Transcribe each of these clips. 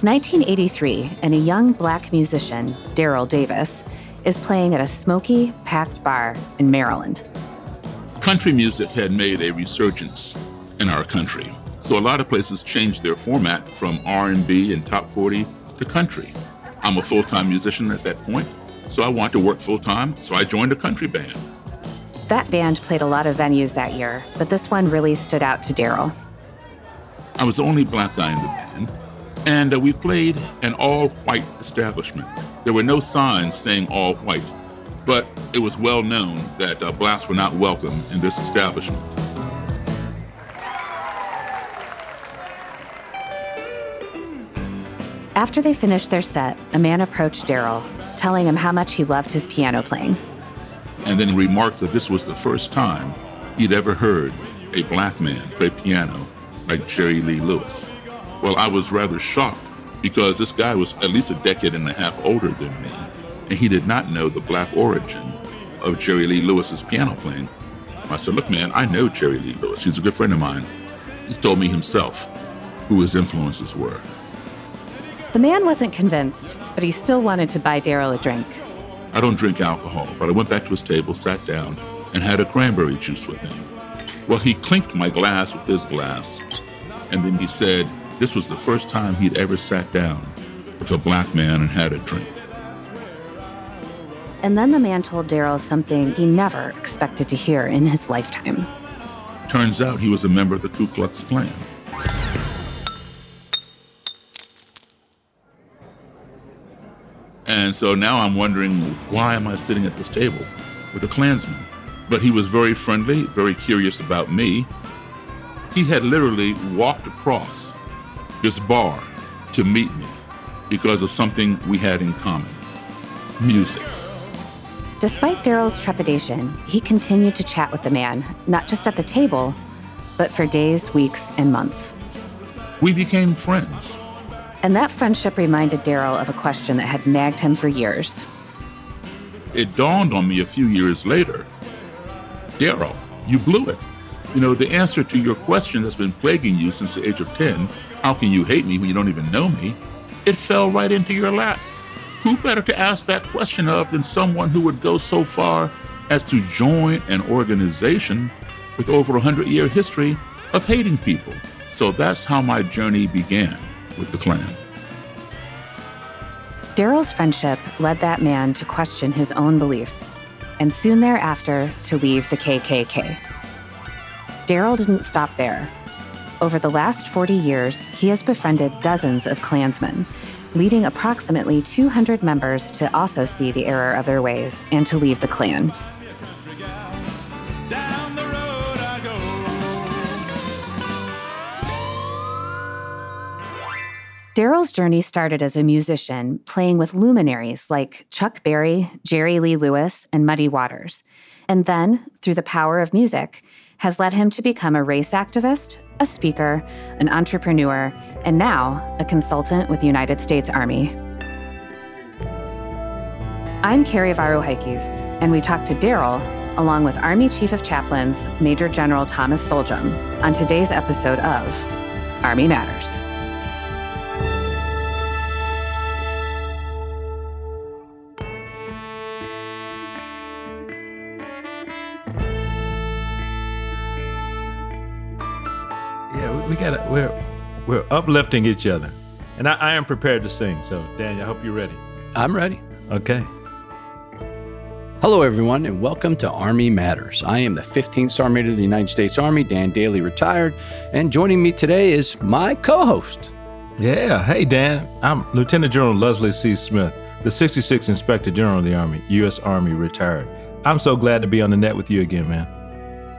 It's 1983, and a young black musician, Daryl Davis, is playing at a smoky, packed bar in Maryland. Country music had made a resurgence in our country. So a lot of places changed their format from R&B and top 40 to country. I'm a full-time musician at that point, so I wanted to work full-time, so I joined a country band. That band played a lot of venues that year, but this one really stood out to Daryl. I was the only black guy in the band, and uh, we played an all-white establishment. There were no signs saying all white, but it was well known that uh, blacks were not welcome in this establishment. After they finished their set, a man approached Daryl, telling him how much he loved his piano playing. And then remarked that this was the first time he'd ever heard a black man play piano like Jerry Lee Lewis. Well, I was rather shocked because this guy was at least a decade and a half older than me, and he did not know the black origin of Jerry Lee Lewis's piano playing. I said, Look, man, I know Jerry Lee Lewis. He's a good friend of mine. He's told me himself who his influences were. The man wasn't convinced, but he still wanted to buy Daryl a drink. I don't drink alcohol, but I went back to his table, sat down, and had a cranberry juice with him. Well, he clinked my glass with his glass, and then he said this was the first time he'd ever sat down with a black man and had a drink. And then the man told Daryl something he never expected to hear in his lifetime. Turns out he was a member of the Ku Klux Klan. And so now I'm wondering why am I sitting at this table with a Klansman? But he was very friendly, very curious about me. He had literally walked across this bar to meet me because of something we had in common music. Despite Daryl's trepidation, he continued to chat with the man, not just at the table, but for days, weeks, and months. We became friends. And that friendship reminded Daryl of a question that had nagged him for years. It dawned on me a few years later Daryl, you blew it. You know, the answer to your question that's been plaguing you since the age of 10 how can you hate me when you don't even know me? It fell right into your lap. Who better to ask that question of than someone who would go so far as to join an organization with over a 100 year history of hating people? So that's how my journey began with the Klan. Daryl's friendship led that man to question his own beliefs, and soon thereafter to leave the KKK. Daryl didn't stop there. Over the last 40 years, he has befriended dozens of Klansmen, leading approximately 200 members to also see the error of their ways and to leave the Klan. Daryl's journey started as a musician, playing with luminaries like Chuck Berry, Jerry Lee Lewis, and Muddy Waters. And then, through the power of music, has led him to become a race activist, a speaker, an entrepreneur, and now a consultant with the United States Army. I'm Carrie Varouhakis, and we talked to Daryl along with Army Chief of Chaplains Major General Thomas Solhjem on today's episode of Army Matters. We're we're uplifting each other, and I, I am prepared to sing. So, Daniel, I hope you're ready. I'm ready. Okay. Hello, everyone, and welcome to Army Matters. I am the 15th Sergeant of the United States Army, Dan Dailey, retired, and joining me today is my co-host. Yeah. Hey, Dan. I'm Lieutenant General Leslie C. Smith, the 66th Inspector General of the Army, U.S. Army, retired. I'm so glad to be on the net with you again, man.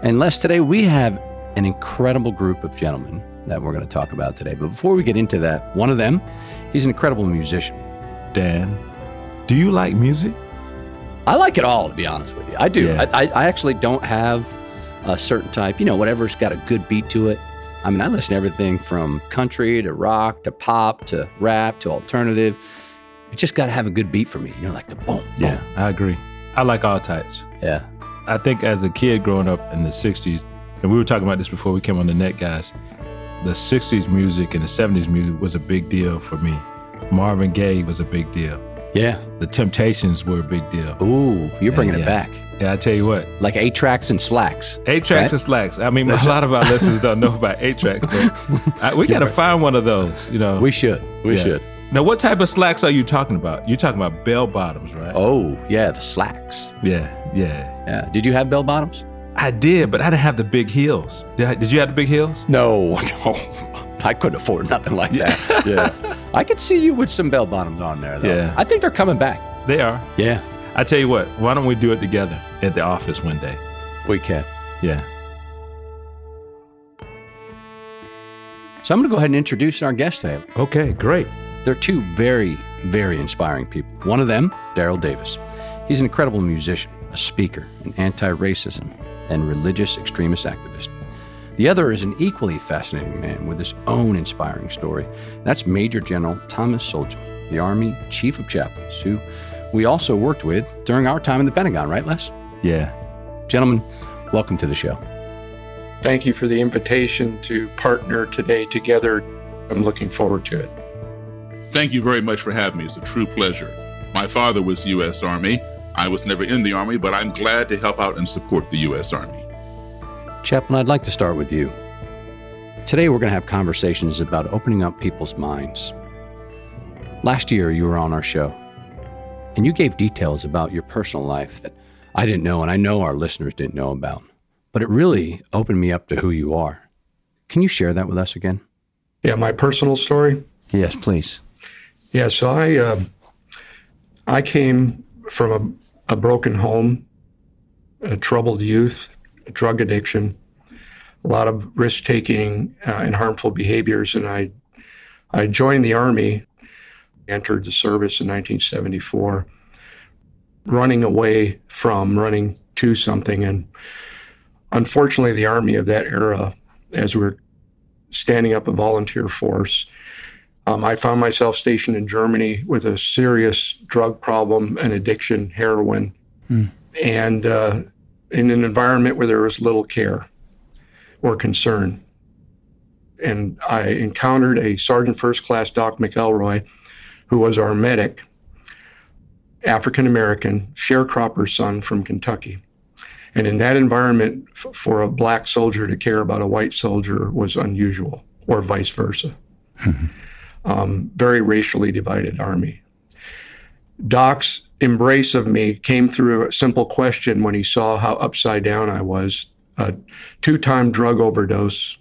And Les, today we have an incredible group of gentlemen that we're going to talk about today. But before we get into that, one of them, he's an incredible musician. Dan, do you like music? I like it all, to be honest with you. I do. Yeah. I, I actually don't have a certain type, you know, whatever's got a good beat to it. I mean, I listen to everything from country to rock to pop to rap to alternative. It just got to have a good beat for me, you know, like the boom. boom. Yeah, I agree. I like all types. Yeah. I think as a kid growing up in the 60s, and we were talking about this before we came on the net, guys, the 60s music and the 70s music was a big deal for me. Marvin Gaye was a big deal. Yeah. The Temptations were a big deal. Ooh, you're bringing Yeah. it back. Yeah, I tell you what, Like eight tracks and slacks. eight tracks Right? and slacks. I mean, a lot of our listeners don't know about eight tracks, but I, we got to find one of those. You know, We should. We Yeah. should. Now, what type of slacks are you talking about? You're talking about bell bottoms, right? Oh, yeah, the slacks. yeah, yeah. Yeah. Did you have bell bottoms? I did, but I didn't have the big heels. Did, you have the big heels? No, no. I couldn't afford nothing like that. Yeah. I could see you with some bell bottoms on there, though. Yeah. I think they're coming back. They are. Yeah, I tell you what, why don't we do it together at the office one day? we can. Yeah. So I'm going to go ahead and introduce our guest today. Okay, great. They're two very, very inspiring people. One of them, Daryl Davis. He's an incredible musician, a speaker, an anti racism and religious extremist activist. The other is an equally fascinating man with his own inspiring story. That's Major General Thomas Solhjem, the Army Chief of Chaplains, who we also worked with during our time in the Pentagon, right, Les? Yeah. Gentlemen, welcome to the show. Thank you for the invitation to partner today together. I'm looking forward to it. Thank you very much for having me. It's a true pleasure. My father was U.S. Army. I was never in the Army, but I'm glad to help out and support the U.S. Army. Chaplain, I'd like to start with you. Today, we're going to have conversations about opening up people's minds. Last year, you were on our show, and you gave details about your personal life that I didn't know, and I know our listeners didn't know about. But it really opened me up to who you are. Can you share that with us again? Yeah, my personal story. Yes, please. Yeah, so I uh, I came from a, broken home, a troubled youth, a drug addiction, a lot of risk taking uh, and harmful behaviors, and I I joined the army, entered the service in 1974, running away from running to something, and unfortunately, the army of that era, as we're standing up a volunteer force. Um, I found myself stationed in Germany with a serious drug problem and addiction, heroin, and uh, in an environment where there was little care or concern. And I encountered a Sergeant First Class Doc McElroy, who was our medic, African American, sharecropper's son from Kentucky. And in that environment, f- for a black soldier to care about a white soldier was unusual, or vice versa um, very racially divided army. Doc's embrace of me came through a simple question when he saw how upside down I was a two time drug overdose.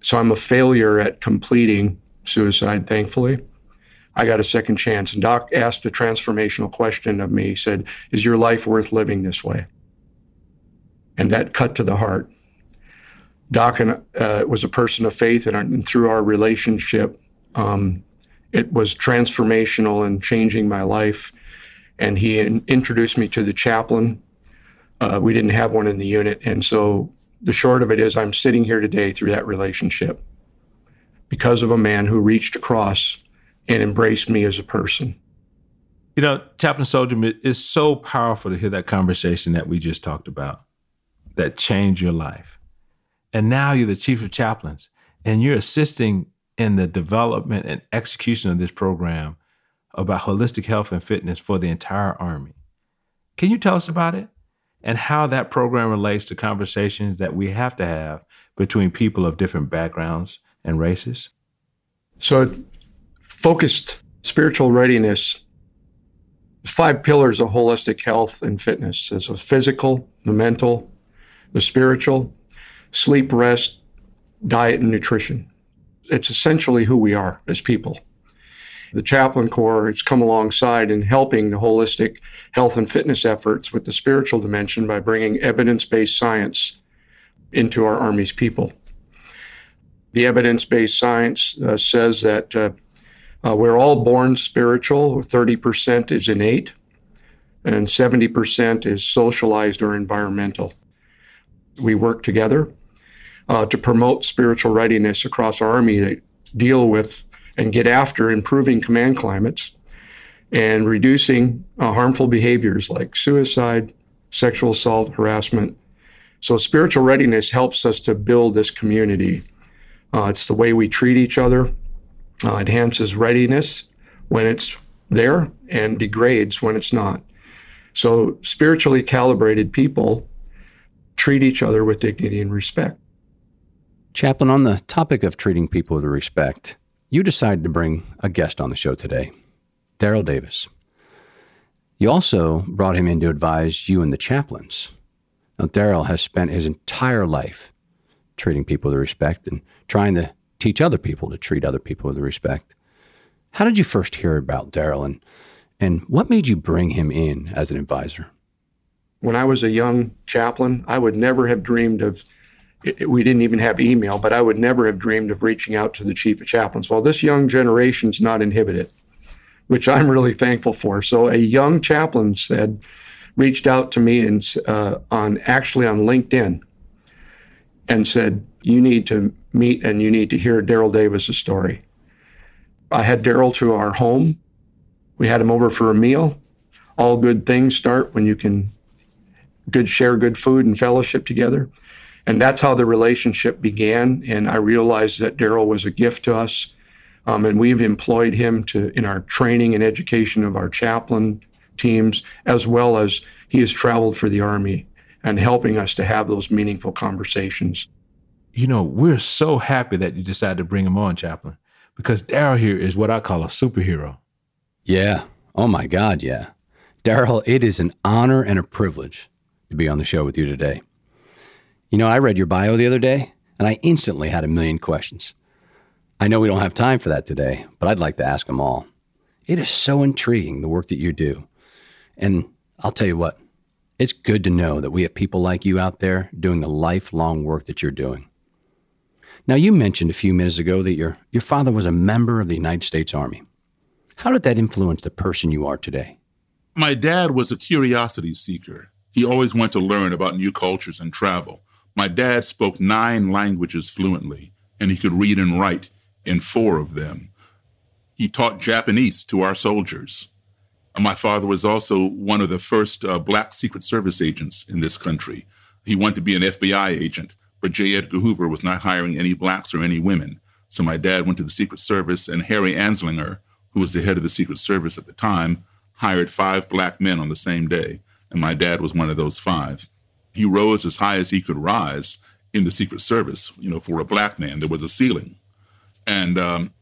So I'm a failure at completing suicide, thankfully. I got a second chance. And Doc asked a transformational question of me. He said, Is your life worth living this way? And that cut to the heart. Doc and, uh, was a person of faith, and, and through our relationship, um, it was transformational and changing my life. And he in- introduced me to the chaplain. Uh, we didn't have one in the unit. And so the short of it is, I'm sitting here today through that relationship because of a man who reached across and embraced me as a person. You know, Chaplain Solhjem, it- it's so powerful to hear that conversation that we just talked about that changed your life. And now you're the chief of chaplains and you're assisting in the development and execution of this program about holistic health and fitness for the entire Army. Can you tell us about it and how that program relates to conversations that we have to have between people of different backgrounds and races? So, focused spiritual readiness, five pillars of holistic health and fitness. There's the physical, the mental, the spiritual, sleep, rest, diet, and nutrition. It's essentially who we are as people. The Chaplain Corps has come alongside in helping the holistic health and fitness efforts with the spiritual dimension by bringing evidence based science into our Army's people. The evidence based science uh, says that uh, uh, we're all born spiritual, 30% is innate, and 70% is socialized or environmental. We work together uh, to promote spiritual readiness across our Army to deal with and get after improving command climates and reducing uh, harmful behaviors like suicide, sexual assault, harassment. So, spiritual readiness helps us to build this community. Uh, it's the way we treat each other, uh, enhances readiness when it's there and degrades when it's not. So, spiritually calibrated people treat each other with dignity and respect. Chaplain, on the topic of treating people with respect, you decided to bring a guest on the show today, Daryl Davis. You also brought him in to advise you and the chaplains. Now, Daryl has spent his entire life treating people with respect and trying to teach other people to treat other people with respect. How did you first hear about Daryl and, and what made you bring him in as an advisor? When I was a young chaplain, I would never have dreamed of we didn't even have email, but I would never have dreamed of reaching out to the chief of chaplains. Well, this young generation's not inhibited, which I'm really thankful for. So a young chaplain said, reached out to me and uh, on actually on LinkedIn, and said, "You need to meet and you need to hear Daryl Davis' story." I had Daryl to our home. We had him over for a meal. All good things start when you can good share good food and fellowship together. And that's how the relationship began. And I realized that Daryl was a gift to us. Um, and we've employed him to in our training and education of our chaplain teams, as well as he has traveled for the Army and helping us to have those meaningful conversations. You know, we're so happy that you decided to bring him on, Chaplain, because Daryl here is what I call a superhero. Yeah. Oh my God, yeah. Daryl, it is an honor and a privilege to be on the show with you today. You know, I read your bio the other day and I instantly had a million questions. I know we don't have time for that today, but I'd like to ask them all. It is so intriguing, the work that you do. And I'll tell you what, it's good to know that we have people like you out there doing the lifelong work that you're doing. Now, you mentioned a few minutes ago that your, your father was a member of the United States Army. How did that influence the person you are today? My dad was a curiosity seeker. He always wanted to learn about new cultures and travel. My dad spoke nine languages fluently, and he could read and write in four of them. He taught Japanese to our soldiers. My father was also one of the first uh, black Secret Service agents in this country. He wanted to be an FBI agent, but J. Edgar Hoover was not hiring any blacks or any women. So my dad went to the Secret Service, and Harry Anslinger, who was the head of the Secret Service at the time, hired five black men on the same day. And my dad was one of those five he rose as high as he could rise in the Secret Service. You know, for a black man, there was a ceiling. And um,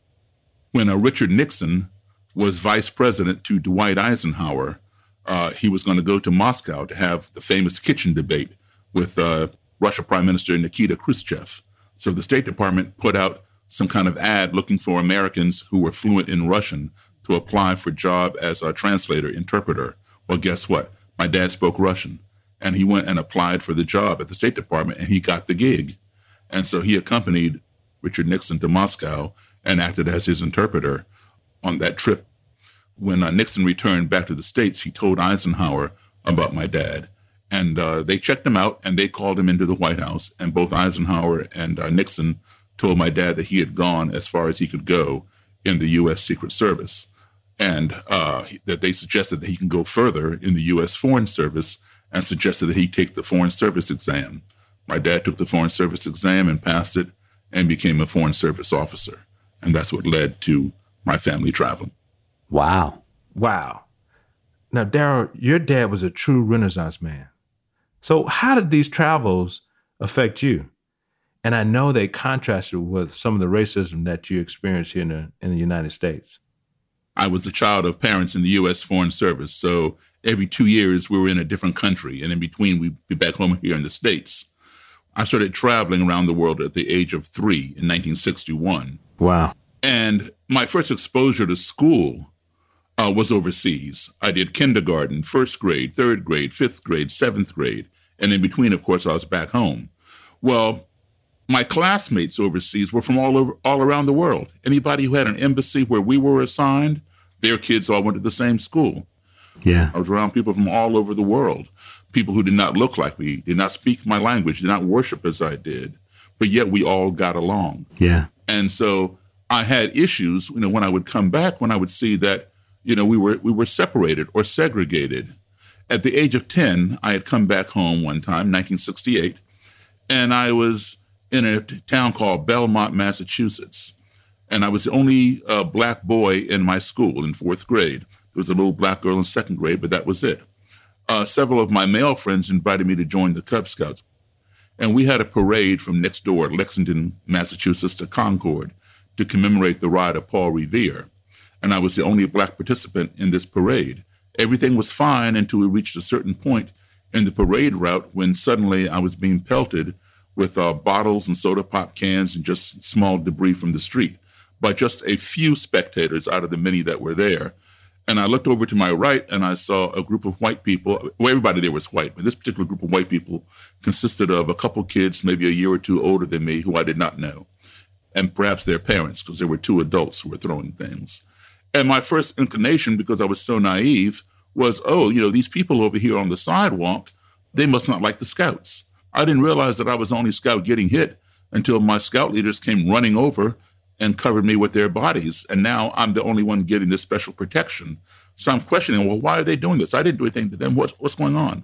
when uh, Richard Nixon was vice president to Dwight Eisenhower, uh, he was going to go to Moscow to have the famous kitchen debate with uh, Russia Prime Minister Nikita Khrushchev. So the State Department put out some kind of ad looking for Americans who were fluent in Russian to apply for a job as a translator interpreter. Well, guess what? My dad spoke Russian and he went and applied for the job at the State Department and he got the gig. And so he accompanied Richard Nixon to Moscow and acted as his interpreter on that trip. When uh, Nixon returned back to the States, he told Eisenhower about my dad. And uh, they checked him out and they called him into the White House. And both Eisenhower and uh, Nixon told my dad that he had gone as far as he could go in the U.S. Secret Service and uh, that they suggested that he can go further in the U.S. Foreign Service and suggested that he take the Foreign Service exam. My dad took the Foreign Service exam and passed it and became a Foreign Service officer. And that's what led to my family traveling. Wow. Wow. Now, Daryl, your dad was a true Renaissance man. So, how did these travels affect you? And I know they contrasted with some of the racism that you experienced here in the, in the United States. I was a child of parents in the U.S. Foreign Service. So every two years we were in a different country, and in between we'd be back home here in the States. I started traveling around the world at the age of three in 1961. Wow. And my first exposure to school uh, was overseas. I did kindergarten, first grade, third grade, fifth grade, seventh grade. And in between, of course, I was back home. Well, my classmates overseas were from all over, all around the world. Anybody who had an embassy where we were assigned, their kids all went to the same school. Yeah. I was around people from all over the world, people who did not look like me, did not speak my language, did not worship as I did, but yet we all got along. Yeah. And so I had issues, you know, when I would come back, when I would see that, you know, we were we were separated or segregated. At the age of 10, I had come back home one time, 1968, and I was in a town called Belmont, Massachusetts. And I was the only uh, black boy in my school in fourth grade. There was a little black girl in second grade, but that was it. Uh, several of my male friends invited me to join the Cub Scouts. And we had a parade from next door, at Lexington, Massachusetts, to Concord to commemorate the ride of Paul Revere. And I was the only black participant in this parade. Everything was fine until we reached a certain point in the parade route when suddenly I was being pelted with uh, bottles and soda pop cans and just small debris from the street by just a few spectators out of the many that were there. And I looked over to my right and I saw a group of white people. Well, everybody there was white, but this particular group of white people consisted of a couple kids, maybe a year or two older than me, who I did not know, and perhaps their parents, because there were two adults who were throwing things. And my first inclination, because I was so naive, was, oh, you know, these people over here on the sidewalk, they must not like the scouts. I didn't realize that I was the only scout getting hit until my scout leaders came running over and covered me with their bodies. And now I'm the only one getting this special protection. So I'm questioning, well, why are they doing this? I didn't do anything to them. What's, what's going on?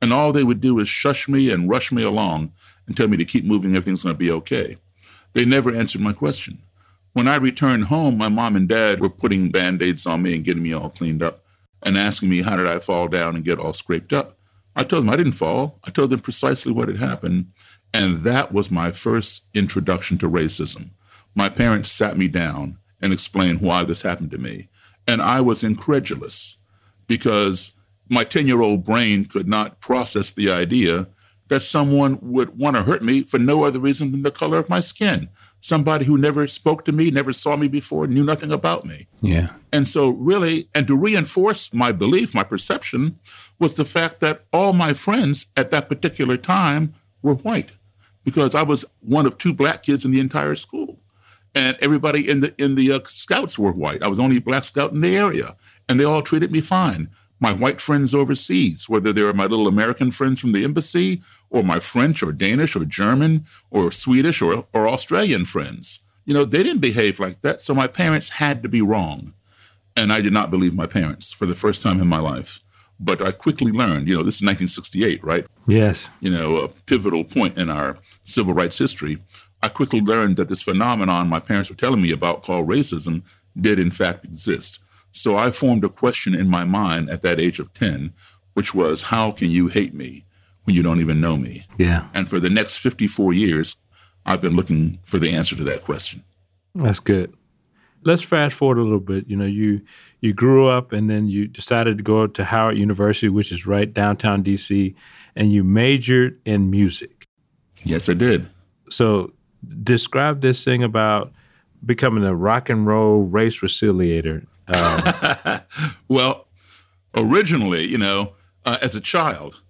And all they would do is shush me and rush me along and tell me to keep moving, everything's going to be okay. They never answered my question. When I returned home, my mom and dad were putting band aids on me and getting me all cleaned up and asking me, how did I fall down and get all scraped up? I told them I didn't fall. I told them precisely what had happened. And that was my first introduction to racism. My parents sat me down and explained why this happened to me. And I was incredulous because my 10 year old brain could not process the idea that someone would want to hurt me for no other reason than the color of my skin. Somebody who never spoke to me, never saw me before, knew nothing about me. Yeah. And so, really, and to reinforce my belief, my perception, was the fact that all my friends at that particular time were white because I was one of two black kids in the entire school. And everybody in the in the uh, scouts were white. I was the only black scout in the area, and they all treated me fine. My white friends overseas, whether they were my little American friends from the embassy, or my French or Danish or German or Swedish or, or Australian friends, you know, they didn't behave like that. So my parents had to be wrong. And I did not believe my parents for the first time in my life. But I quickly learned, you know, this is 1968, right? Yes. You know, a pivotal point in our civil rights history. I quickly learned that this phenomenon my parents were telling me about called racism did in fact exist. So I formed a question in my mind at that age of 10, which was, how can you hate me when you don't even know me? Yeah. And for the next 54 years, I've been looking for the answer to that question. That's good. Let's fast forward a little bit. You know, you you grew up and then you decided to go to Howard University, which is right downtown DC, and you majored in music. Yes, I did. So describe this thing about becoming a rock and roll race reconciliator. Um, well, originally, you know, uh, as a child,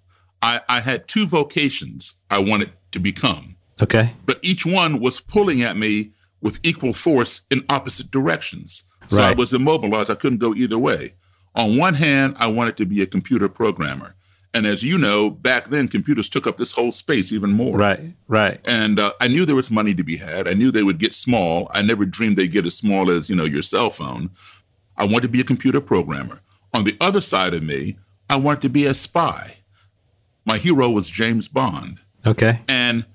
I, I had two vocations I wanted to become. Okay. But each one was pulling at me with equal force in opposite directions. So I was immobilized. I couldn't go either way. On one hand, I wanted to be a computer programmer. And as you know, back then, computers took up this whole space even more. Right. Right. And uh, I knew there was money to be had. I knew they would get small. I never dreamed they'd get as small as, you know, your cell phone. I wanted to be a computer programmer. On the other side of me, I wanted to be a spy. My hero was James Bond. Okay. And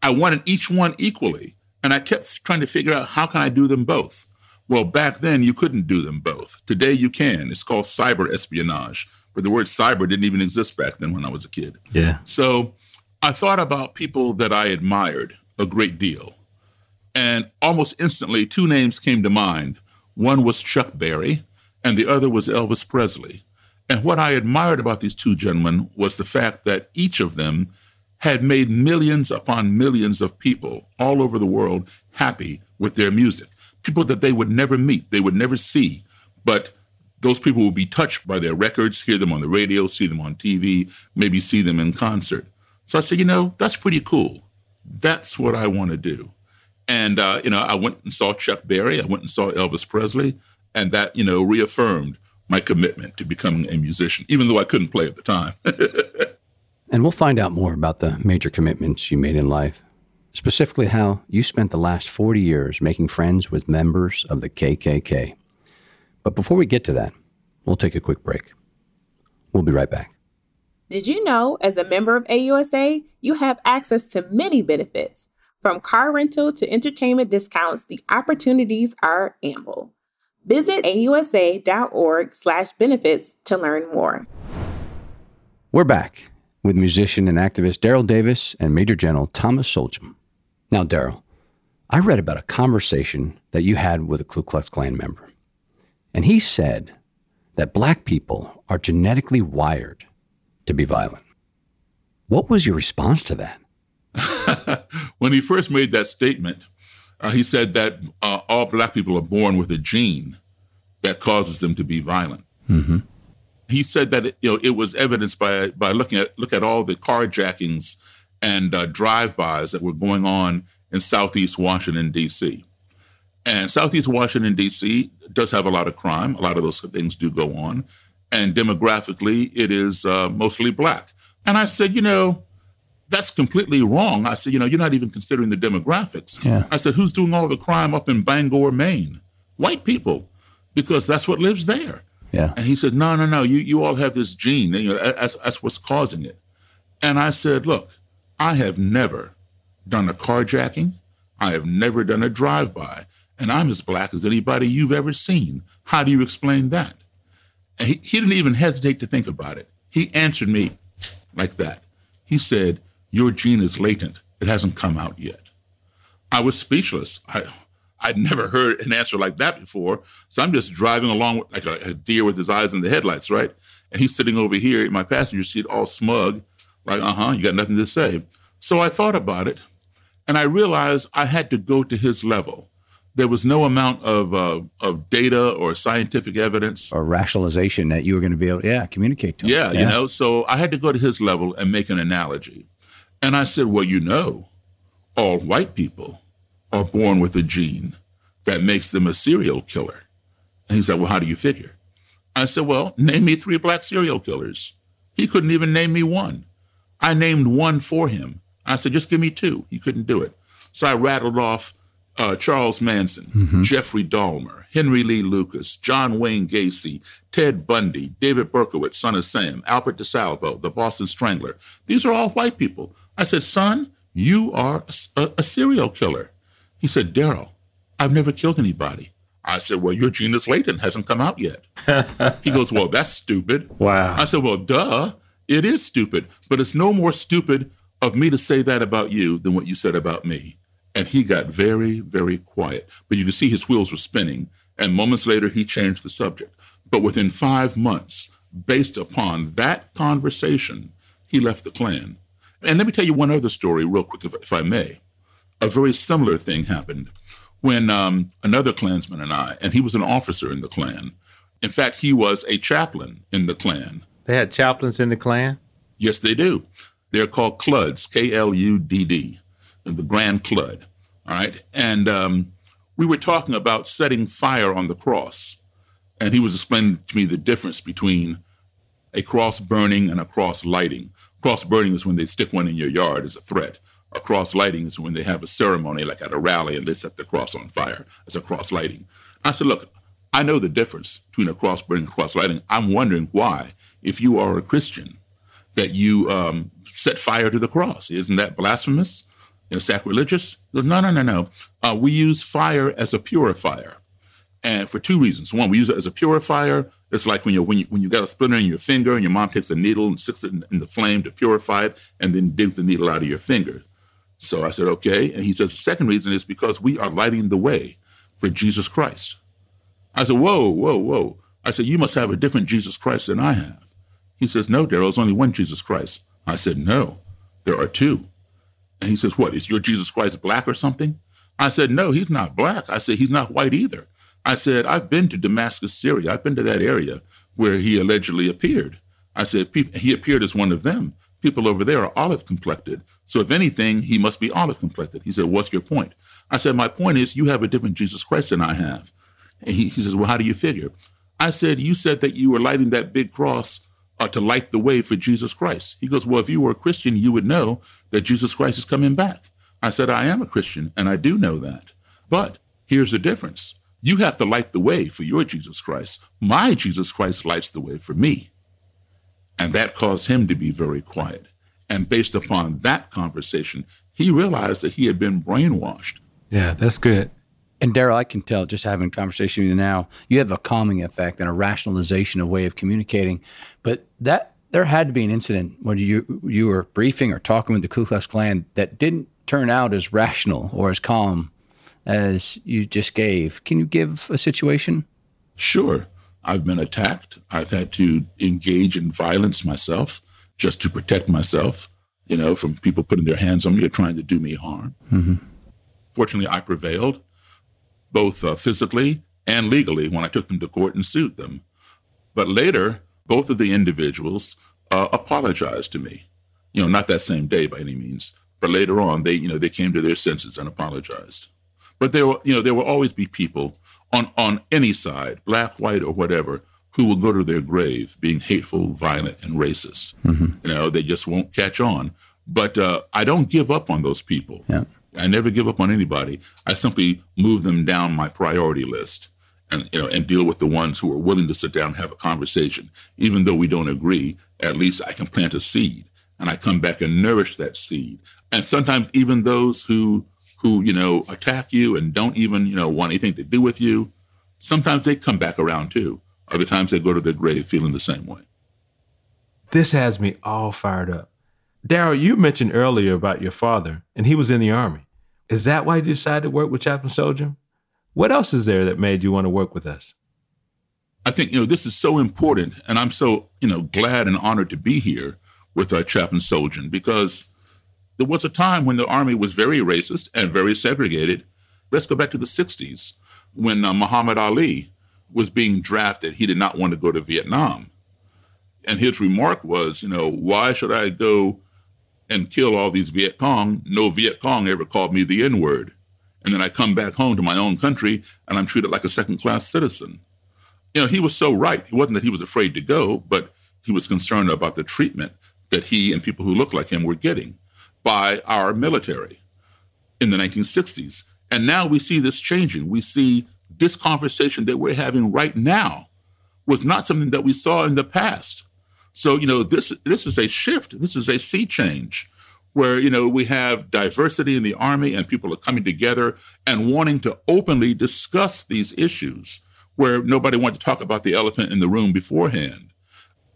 I wanted each one equally. And I kept trying to figure out how can I do them both? Well, back then you couldn't do them both. Today you can. It's called cyber espionage. But the word cyber didn't even exist back then when I was a kid. Yeah. So I thought about people that I admired a great deal. And almost instantly, two names came to mind. One was Chuck Berry, and the other was Elvis Presley. And what I admired about these two gentlemen was the fact that each of them had made millions upon millions of people all over the world happy with their music. People that they would never meet, they would never see, but those people will be touched by their records, hear them on the radio, see them on TV, maybe see them in concert. So I said, you know, that's pretty cool. That's what I want to do. And, uh, you know, I went and saw Chuck Berry, I went and saw Elvis Presley, and that, you know, reaffirmed my commitment to becoming a musician, even though I couldn't play at the time. And we'll find out more about the major commitments you made in life, specifically how you spent the last 40 years making friends with members of the KKK. But before we get to that, we'll take a quick break. We'll be right back. Did you know, as a member of AUSA, you have access to many benefits? From car rental to entertainment discounts, the opportunities are ample. Visit ausa.org slash benefits to learn more. We're back with musician and activist Daryl Davis and Major General Thomas Solhjem. Now, Daryl, I read about a conversation that you had with a Ku Klux Klan member, and he said that black people are genetically wired to be violent. What was your response to that? when he first made that statement, uh, he said that uh, all black people are born with a gene that causes them to be violent. Mm-hmm. He said that it, you know it was evidenced by by looking at look at all the carjackings and uh, drive-bys that were going on in Southeast Washington D.C. And Southeast Washington D.C. does have a lot of crime. A lot of those things do go on, and demographically, it is uh, mostly black. And I said, you know, that's completely wrong. I said, you know, you're not even considering the demographics. Yeah. I said, who's doing all the crime up in Bangor, Maine? White people, because that's what lives there. Yeah. And he said, no, no, no, you, you all have this gene. You know, that's, that's what's causing it. And I said, look, I have never done a carjacking. I have never done a drive-by. And I'm as black as anybody you've ever seen. How do you explain that? And he, he didn't even hesitate to think about it. He answered me like that. He said, your gene is latent. It hasn't come out yet. I was speechless. I, I'd never heard an answer like that before. So I'm just driving along like a, a deer with his eyes in the headlights, right? And he's sitting over here in my passenger seat, all smug, like, uh huh, you got nothing to say. So I thought about it and I realized I had to go to his level. There was no amount of, uh, of data or scientific evidence or rationalization that you were going to be able to, yeah, communicate to him. Yeah, yeah, you know, so I had to go to his level and make an analogy. And I said, Well, you know, all white people are born with a gene that makes them a serial killer. And he said, Well, how do you figure? I said, Well, name me three black serial killers. He couldn't even name me one. I named one for him. I said, Just give me two. He couldn't do it. So I rattled off uh, Charles Manson, mm-hmm. Jeffrey Dahmer, Henry Lee Lucas, John Wayne Gacy, Ted Bundy, David Berkowitz, son of Sam, Albert DeSalvo, the Boston Strangler. These are all white people. I said, son, you are a, a serial killer. He said, Daryl, I've never killed anybody. I said, well, your gene is latent, hasn't come out yet. he goes, well, that's stupid. Wow. I said, well, duh, it is stupid, but it's no more stupid of me to say that about you than what you said about me. And he got very, very quiet. But you could see his wheels were spinning. And moments later, he changed the subject. But within five months, based upon that conversation, he left the Klan. And let me tell you one other story, real quick, if, if I may. A very similar thing happened when um, another Klansman and I, and he was an officer in the Klan. In fact, he was a chaplain in the Klan. They had chaplains in the Klan? Yes, they do. They're called Kludds, K L U D D, the Grand Kludd. All right. And um, we were talking about setting fire on the cross. And he was explaining to me the difference between a cross burning and a cross lighting. Cross burning is when they stick one in your yard as a threat. A cross lighting is when they have a ceremony, like at a rally, and they set the cross on fire as a cross lighting. I said, Look, I know the difference between a cross burning and cross lighting. I'm wondering why, if you are a Christian, that you um, set fire to the cross. Isn't that blasphemous? You know, sacrilegious? No, no, no, no. Uh, we use fire as a purifier, and for two reasons. One, we use it as a purifier it's like when you when you when you got a splinter in your finger and your mom takes a needle and sticks it in, in, the flame to purify it and then digs the needle out of your finger. So I said, okay. And he says the second reason is because we are lighting the way for Jesus Christ. I said, whoa, whoa, whoa. I said, you must have a different Jesus Christ than I have. He says, no, Daryl, there's only one Jesus Christ. I said, no, there are two. And he says, what, is your Jesus Christ black or something? I said, no, he's not black. I said, he's not white either. I said, I've been to Damascus, Syria. I've been to that area where he allegedly appeared. I said, he appeared as one of them. People over there are olive complected. So if anything, he must be olive complected. He said, What's your point? I said, My point is you have a different Jesus Christ than I have. And he, he says, Well, how do you figure? I said, You said that you were lighting that big cross uh, to light the way for Jesus Christ. He goes, Well, if you were a Christian, you would know that Jesus Christ is coming back. I said, I am a Christian, and I do know that. But here's the difference you have to light the way for your Jesus Christ. My Jesus Christ lights the way for me. And that caused him to be very quiet. And based upon that conversation, he realized that he had been brainwashed. Yeah, that's good. And Daryl, I can tell just having a conversation with you now, you have a calming effect and a rationalization of way of communicating. But that there had to be an incident when you you were briefing or talking with the Ku Klux Klan that didn't turn out as rational or as calm as you just gave. Can you give a situation? Sure. I've been attacked. I've had to engage in violence myself just to protect myself, you know, from people putting their hands on me or trying to do me harm. Mm-hmm. Fortunately, I prevailed both uh, physically and legally when I took them to court and sued them. But later, both of the individuals uh, apologized to me. You know, not that same day by any means, but later on, they you know they came to their senses and apologized. But there were you know there will always be people on on any side, black, white, or whatever, who will go to their grave being hateful, violent, and racist. Mm-hmm. You know, they just won't catch on. But uh, I don't give up on those people. Yeah. I never give up on anybody. I simply move them down my priority list and you know and deal with the ones who are willing to sit down and have a conversation. Even though we don't agree, at least I can plant a seed and I come back and nourish that seed. And sometimes even those who who, you know, attack you and don't even, you know, want anything to do with you, sometimes they come back around too. Other times they go to their grave feeling the same way. This has me all fired up. Daryl, you mentioned earlier about your father, and he was in the Army. Is that why you decided to work with Chaplain Solhjem? What else is there that made you want to work with us? I think you know this is so important, and I'm so you know glad and honored to be here with our Chaplain Solhjem because there was a time when the Army was very racist and very segregated. Let's go back to the '60s when uh, Muhammad Ali was being drafted. He did not want to go to Vietnam, and his remark was, you know, why should I go and kill all these Viet Cong. No Viet Cong ever called me the N word. And then I come back home to my own country and I'm treated like a second class citizen. You know, he was so right. It wasn't that he was afraid to go, but he was concerned about the treatment that he and people who looked like him were getting by our military in the 1960s. And now we see this changing. We see this conversation that we're having right now was not something that we saw in the past. So, you know, this this is a shift. This is a sea change where, you know, we have diversity in the army and people are coming together and wanting to openly discuss these issues where nobody wanted to talk about the elephant in the room beforehand.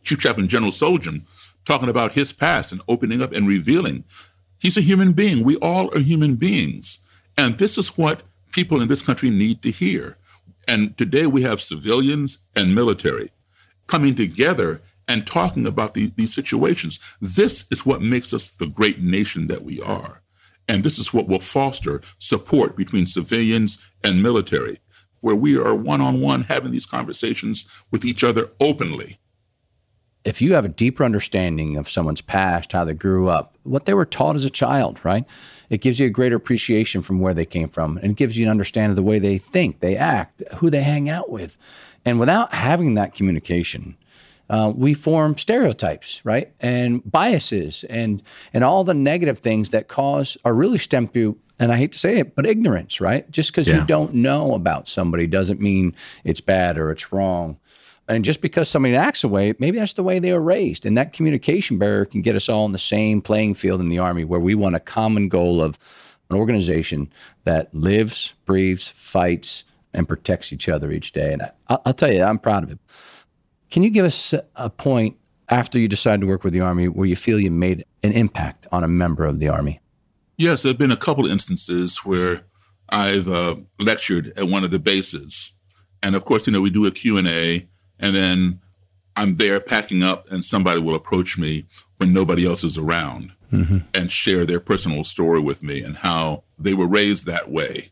Chief Chaplain General Solhjem talking about his past and opening up and revealing he's a human being. We all are human beings. And this is what people in this country need to hear. And today we have civilians and military coming together and talking about the, these situations. This is what makes us the great nation that we are. And this is what will foster support between civilians and military, where we are one on one having these conversations with each other openly. If you have a deeper understanding of someone's past, how they grew up, what they were taught as a child, right? It gives you a greater appreciation from where they came from and gives you an understanding of the way they think, they act, who they hang out with. And without having that communication, uh, we form stereotypes, right, and biases, and and all the negative things that cause or really stem through. And I hate to say it, but ignorance, right? Just because yeah. you don't know about somebody doesn't mean it's bad or it's wrong. And just because somebody acts a way, maybe that's the way they were raised. And that communication barrier can get us all in the same playing field in the Army where we want a common goal of an organization that lives, breathes, fights, and protects each other each day. And I, will tell you, I'm proud of it. Can you give us a point after you decided to work with the Army where you feel you made an impact on a member of the Army? Yes, there have been a couple of instances where I've uh, lectured at one of the bases. And of course, you know, we do a Q&A and then I'm there packing up and somebody will approach me when nobody else is around mm-hmm. and share their personal story with me and how they were raised that way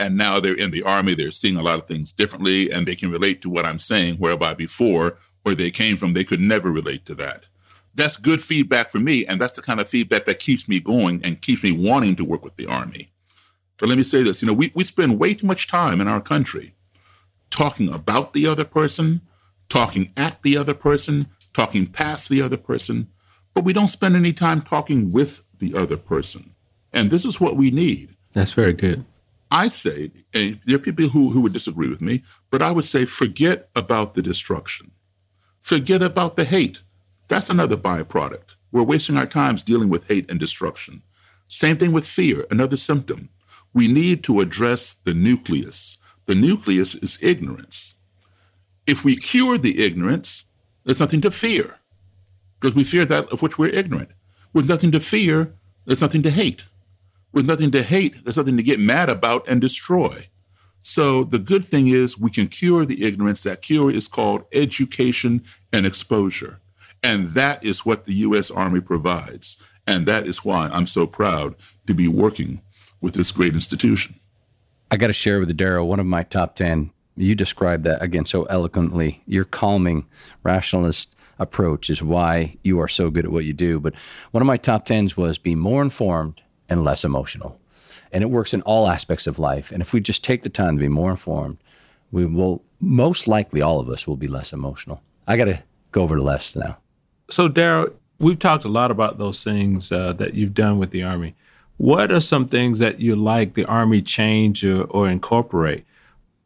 and now they're in the army they're seeing a lot of things differently and they can relate to what i'm saying whereby before where they came from they could never relate to that. That's good feedback for me and that's the kind of feedback that keeps me going and keeps me wanting to work with the army. But let me say this you know we, we spend way too much time in our country talking about the other person talking at the other person talking past the other person but we don't spend any time talking with the other person. And this is what we need. That's very good I say, and there are people who, who would disagree with me, but I would say forget about the destruction. Forget about the hate. That's another byproduct. We're wasting our times dealing with hate and destruction. Same thing with fear, another symptom. We need to address the nucleus. The nucleus is ignorance. If we cure the ignorance, there's nothing to fear because we fear that of which we're ignorant. With nothing to fear, there's nothing to hate. With nothing to hate, there's nothing to get mad about and destroy. So the good thing is we can cure the ignorance. That cure is called education and exposure. And that is what the U.S. Army provides. And that is why I'm so proud to be working with this great institution. I got to share with Daryl one of my top 10. You described that again so eloquently. Your calming, rationalist approach is why you are so good at what you do. But one of my top 10s was be more informed and less emotional. And it works in all aspects of life. And if we just take the time to be more informed, we will most likely all of us will be Les emotional. I got to go over to less now. So, Daryl, we've talked a lot about those things uh, that you've done with the Army. What are some things that you like the Army change or, or incorporate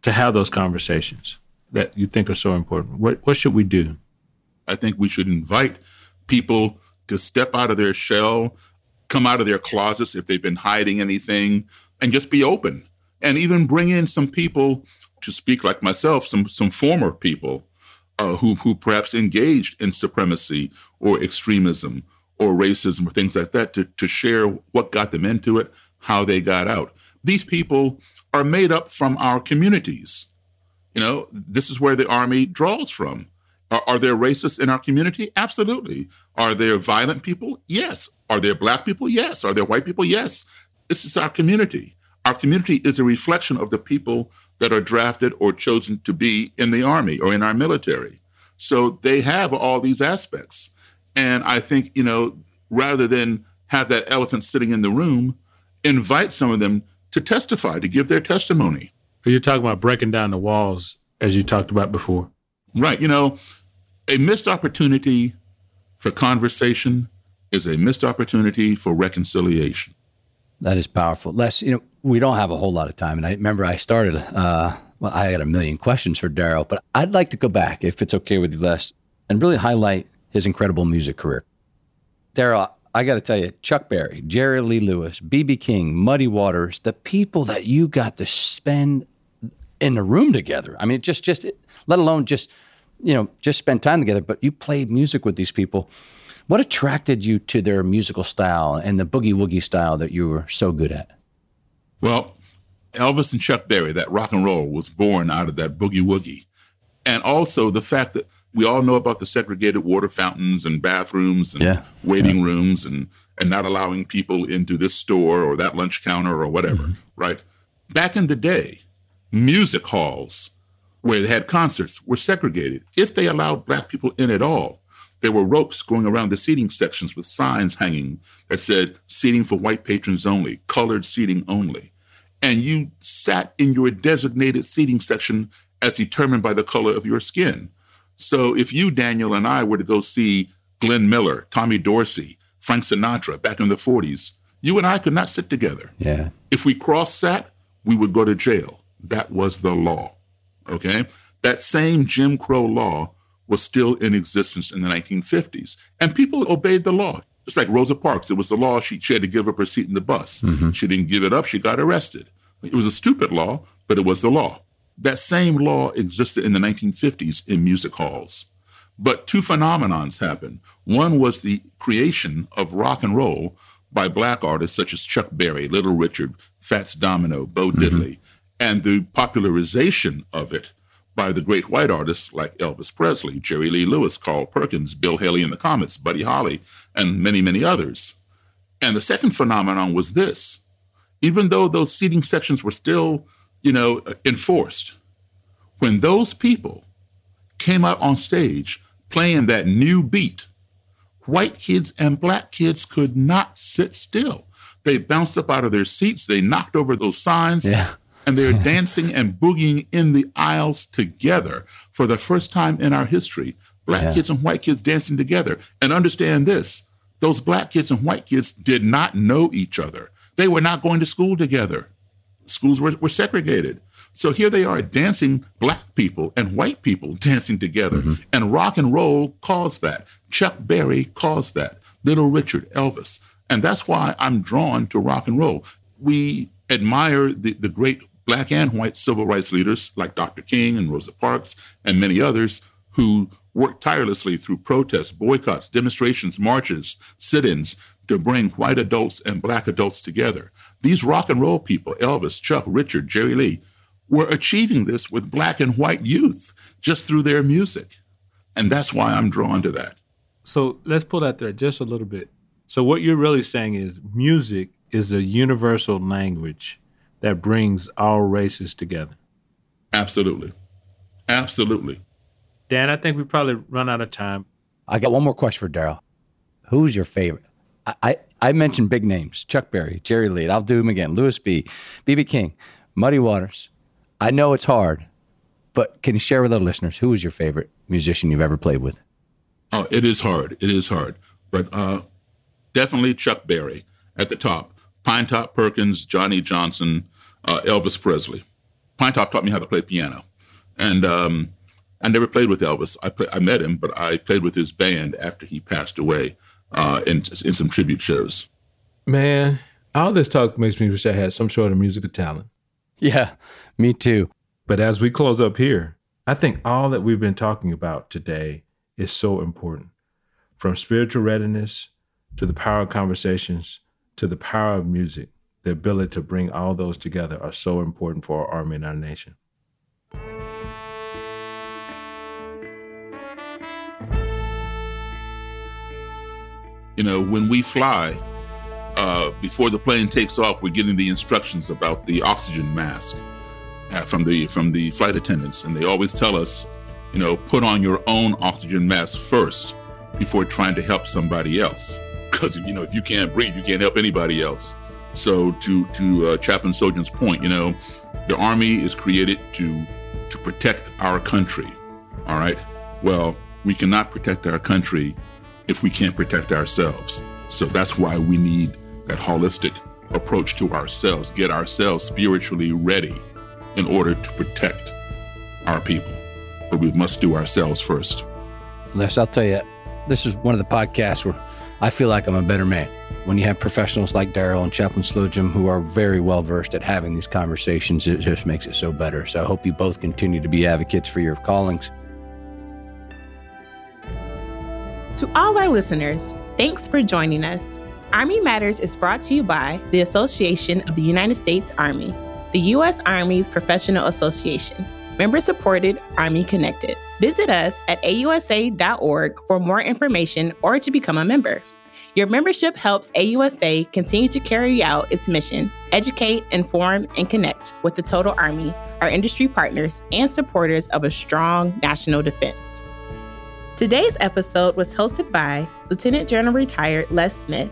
to have those conversations that you think are so important? What, what should we do? I think we should invite people to step out of their shell, come out of their closets if they've been hiding anything, and just be open. And even bring in some people to speak like myself, some some former people uh, who who perhaps engaged in supremacy or extremism or racism or things like that to, to share what got them into it, how they got out. These people are made up from our communities. You know, this is where the army draws from. Are, are, there racists in our community? Absolutely. Are there violent people? Yes. Are there black people? Yes. Are there white people? Yes. This is our community. Our community is a reflection of the people that are drafted or chosen to be in the army or in our military. So they have all these aspects. And I think, you know, rather than have that elephant sitting in the room, invite some of them to testify, to give their testimony. You're talking about breaking down the walls, as you talked about before. Right. You know, a missed opportunity for conversation is a missed opportunity for reconciliation. That is powerful. Les, you know, we don't have a whole lot of time. And I remember I started, uh, well, I had a million questions for Daryl, but I'd like to go back, if it's okay with you, Les, and really highlight his incredible music career. Daryl, I got to tell you, Chuck Berry, Jerry Lee Lewis, B.B. King, Muddy Waters, the people that you got to spend in the room together. I mean, just, just, let alone just, you know, just spend time together, but you played music with these people. What attracted you to their musical style and the boogie woogie style that you were so good at? Well, Elvis and Chuck Berry, that rock and roll was born out of that boogie woogie. And also the fact that we all know about the segregated water fountains and bathrooms and yeah. waiting yeah. rooms and and not allowing people into this store or that lunch counter or whatever, mm-hmm. right? Back in the day, music halls where they had concerts were segregated. If they allowed black people in at all, there were ropes going around the seating sections with signs hanging that said seating for white patrons only, colored seating only. And you sat in your designated seating section as determined by the color of your skin. So if you, Daniel, and I were to go see Glenn Miller, Tommy Dorsey, Frank Sinatra back in the 40s, you and I could not sit together. Yeah. If we cross sat, we would go to jail. That was the law. Okay? That same Jim Crow law was still in existence in the 1950s. And people obeyed the law. Just like Rosa Parks, it was the law she, she had to give up her seat in the bus. Mm-hmm. She didn't give it up, she got arrested. It was a stupid law, but it was the law. That same law existed in the 1950s in music halls. But two phenomenons happened. One was the creation of rock and roll by black artists such as Chuck Berry, Little Richard, Fats Domino, Bo mm-hmm. And the popularization of it by the great white artists like Elvis Presley, Jerry Lee Lewis, Carl Perkins, Bill Haley and the Comets, Buddy Holly, and many, many others. And the second phenomenon was this. Even though those seating sections were still you know, enforced. When those people came out on stage playing that new beat, white kids and black kids could not sit still. They bounced up out of their seats, they knocked over those signs, yeah. And they're dancing and boogieing in the aisles together for the first time in our history. Black yeah. kids and white kids dancing together. And understand this those black kids and white kids did not know each other. They were not going to school together schools were, were segregated. So here they are dancing, black people and white people dancing together. Mm-hmm. And rock and roll caused that. Chuck Berry caused that. Little Richard, Elvis. And that's why I'm drawn to rock and roll. We admire the, the great black and white civil rights leaders like Dr. King and Rosa Parks and many others who worked tirelessly through protests, boycotts, demonstrations, marches, sit ins to bring white adults and black adults together. These rock and roll people, Elvis, Chuck, Richard, Jerry Lee, were achieving this with black and white youth just through their music. And that's why I'm drawn to that. So let's pull that there just a little bit. So, what you're really saying is music is a universal language that brings all races together. Absolutely. Absolutely. Dan, I think we probably run out of time. I got one more question for Daryl. Who's your favorite? I, I, I mentioned big names Chuck Berry, Jerry Lee. I'll do them again. Louis B., B.B. King, Muddy Waters. I know it's hard, but can you share with our listeners who is your favorite musician you've ever played with? Oh, it is hard. It is hard. But uh, definitely Chuck Berry at the top. Pinetop Perkins, Johnny Johnson, uh, Elvis Presley. Pinetop taught me how to play piano. And um, I never played with Elvis. I, play, I met him, but I played with his band after he passed away uh, in, in some tribute shows. Man, all this talk makes me wish I had some sort of musical talent. Yeah, me too. But as we close up here, I think all that we've been talking about today is so important. From spiritual readiness to the power of conversations to the power of music, the ability to bring all those together are so important for our army and our nation. You know, when we fly, uh, before the plane takes off, we're getting the instructions about the oxygen mask uh, from the from the flight attendants, and they always tell us, you know, put on your own oxygen mask first before trying to help somebody else. Because you know, if you can't breathe, you can't help anybody else. So, to to uh, Chaplain Solhjem's point, you know, the Army is created to to protect our country. All right. Well, we cannot protect our country if we can't protect ourselves. So that's why we need that holistic approach to ourselves, get ourselves spiritually ready in order to protect our people. But we must do ourselves first. Les, I'll tell you, this is one of the podcasts where I feel like I'm a better man. When you have professionals like Daryl and Chaplain Solhjem who are very well versed at having these conversations, it just makes it so better. So I hope you both continue to be advocates for your callings. To all our listeners, thanks for joining us. Army Matters is brought to you by the Association of the United States Army, the U.S. Army's professional association. Member supported, Army connected. Visit us at ausa.org for more information or to become a member. Your membership helps AUSA continue to carry out its mission educate, inform, and connect with the total Army, our industry partners, and supporters of a strong national defense. Today's episode was hosted by Lieutenant General Retired Les Smith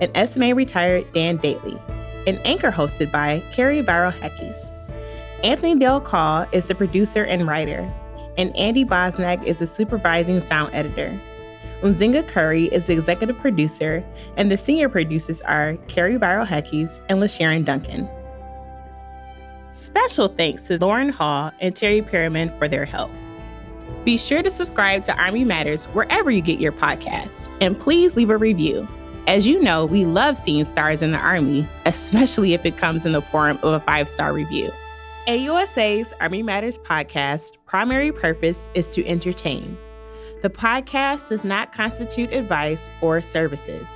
and SMA Retired Dan Dailey, and anchor hosted by Carrie Barrow Heckes. Anthony Dale Call is the producer and writer, and Andy Bosnack is the supervising sound editor. Unzinga Curry is the executive producer, and the senior producers are Carrie Barrow Heckes and LaSharon Duncan. Special thanks to Lauren Hall and Terry Perriman for their help. Be sure to subscribe to Army Matters wherever you get your podcasts, and please leave a review. As you know, we love seeing stars in the Army, especially if it comes in the form of a five star review. AUSA's Army Matters podcast primary purpose is to entertain. The podcast does not constitute advice or services.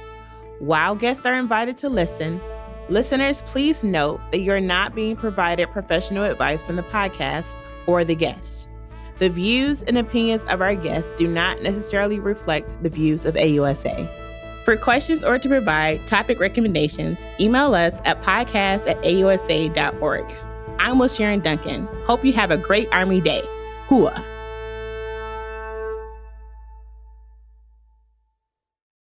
While guests are invited to listen, listeners please note that you're not being provided professional advice from the podcast or the guest. The views and opinions of our guests do not necessarily reflect the views of AUSA. For questions or to provide topic recommendations, email us at podcast at ausa.org. I'm LaSharon Duncan. Hope you have a great Army Day. Hooah.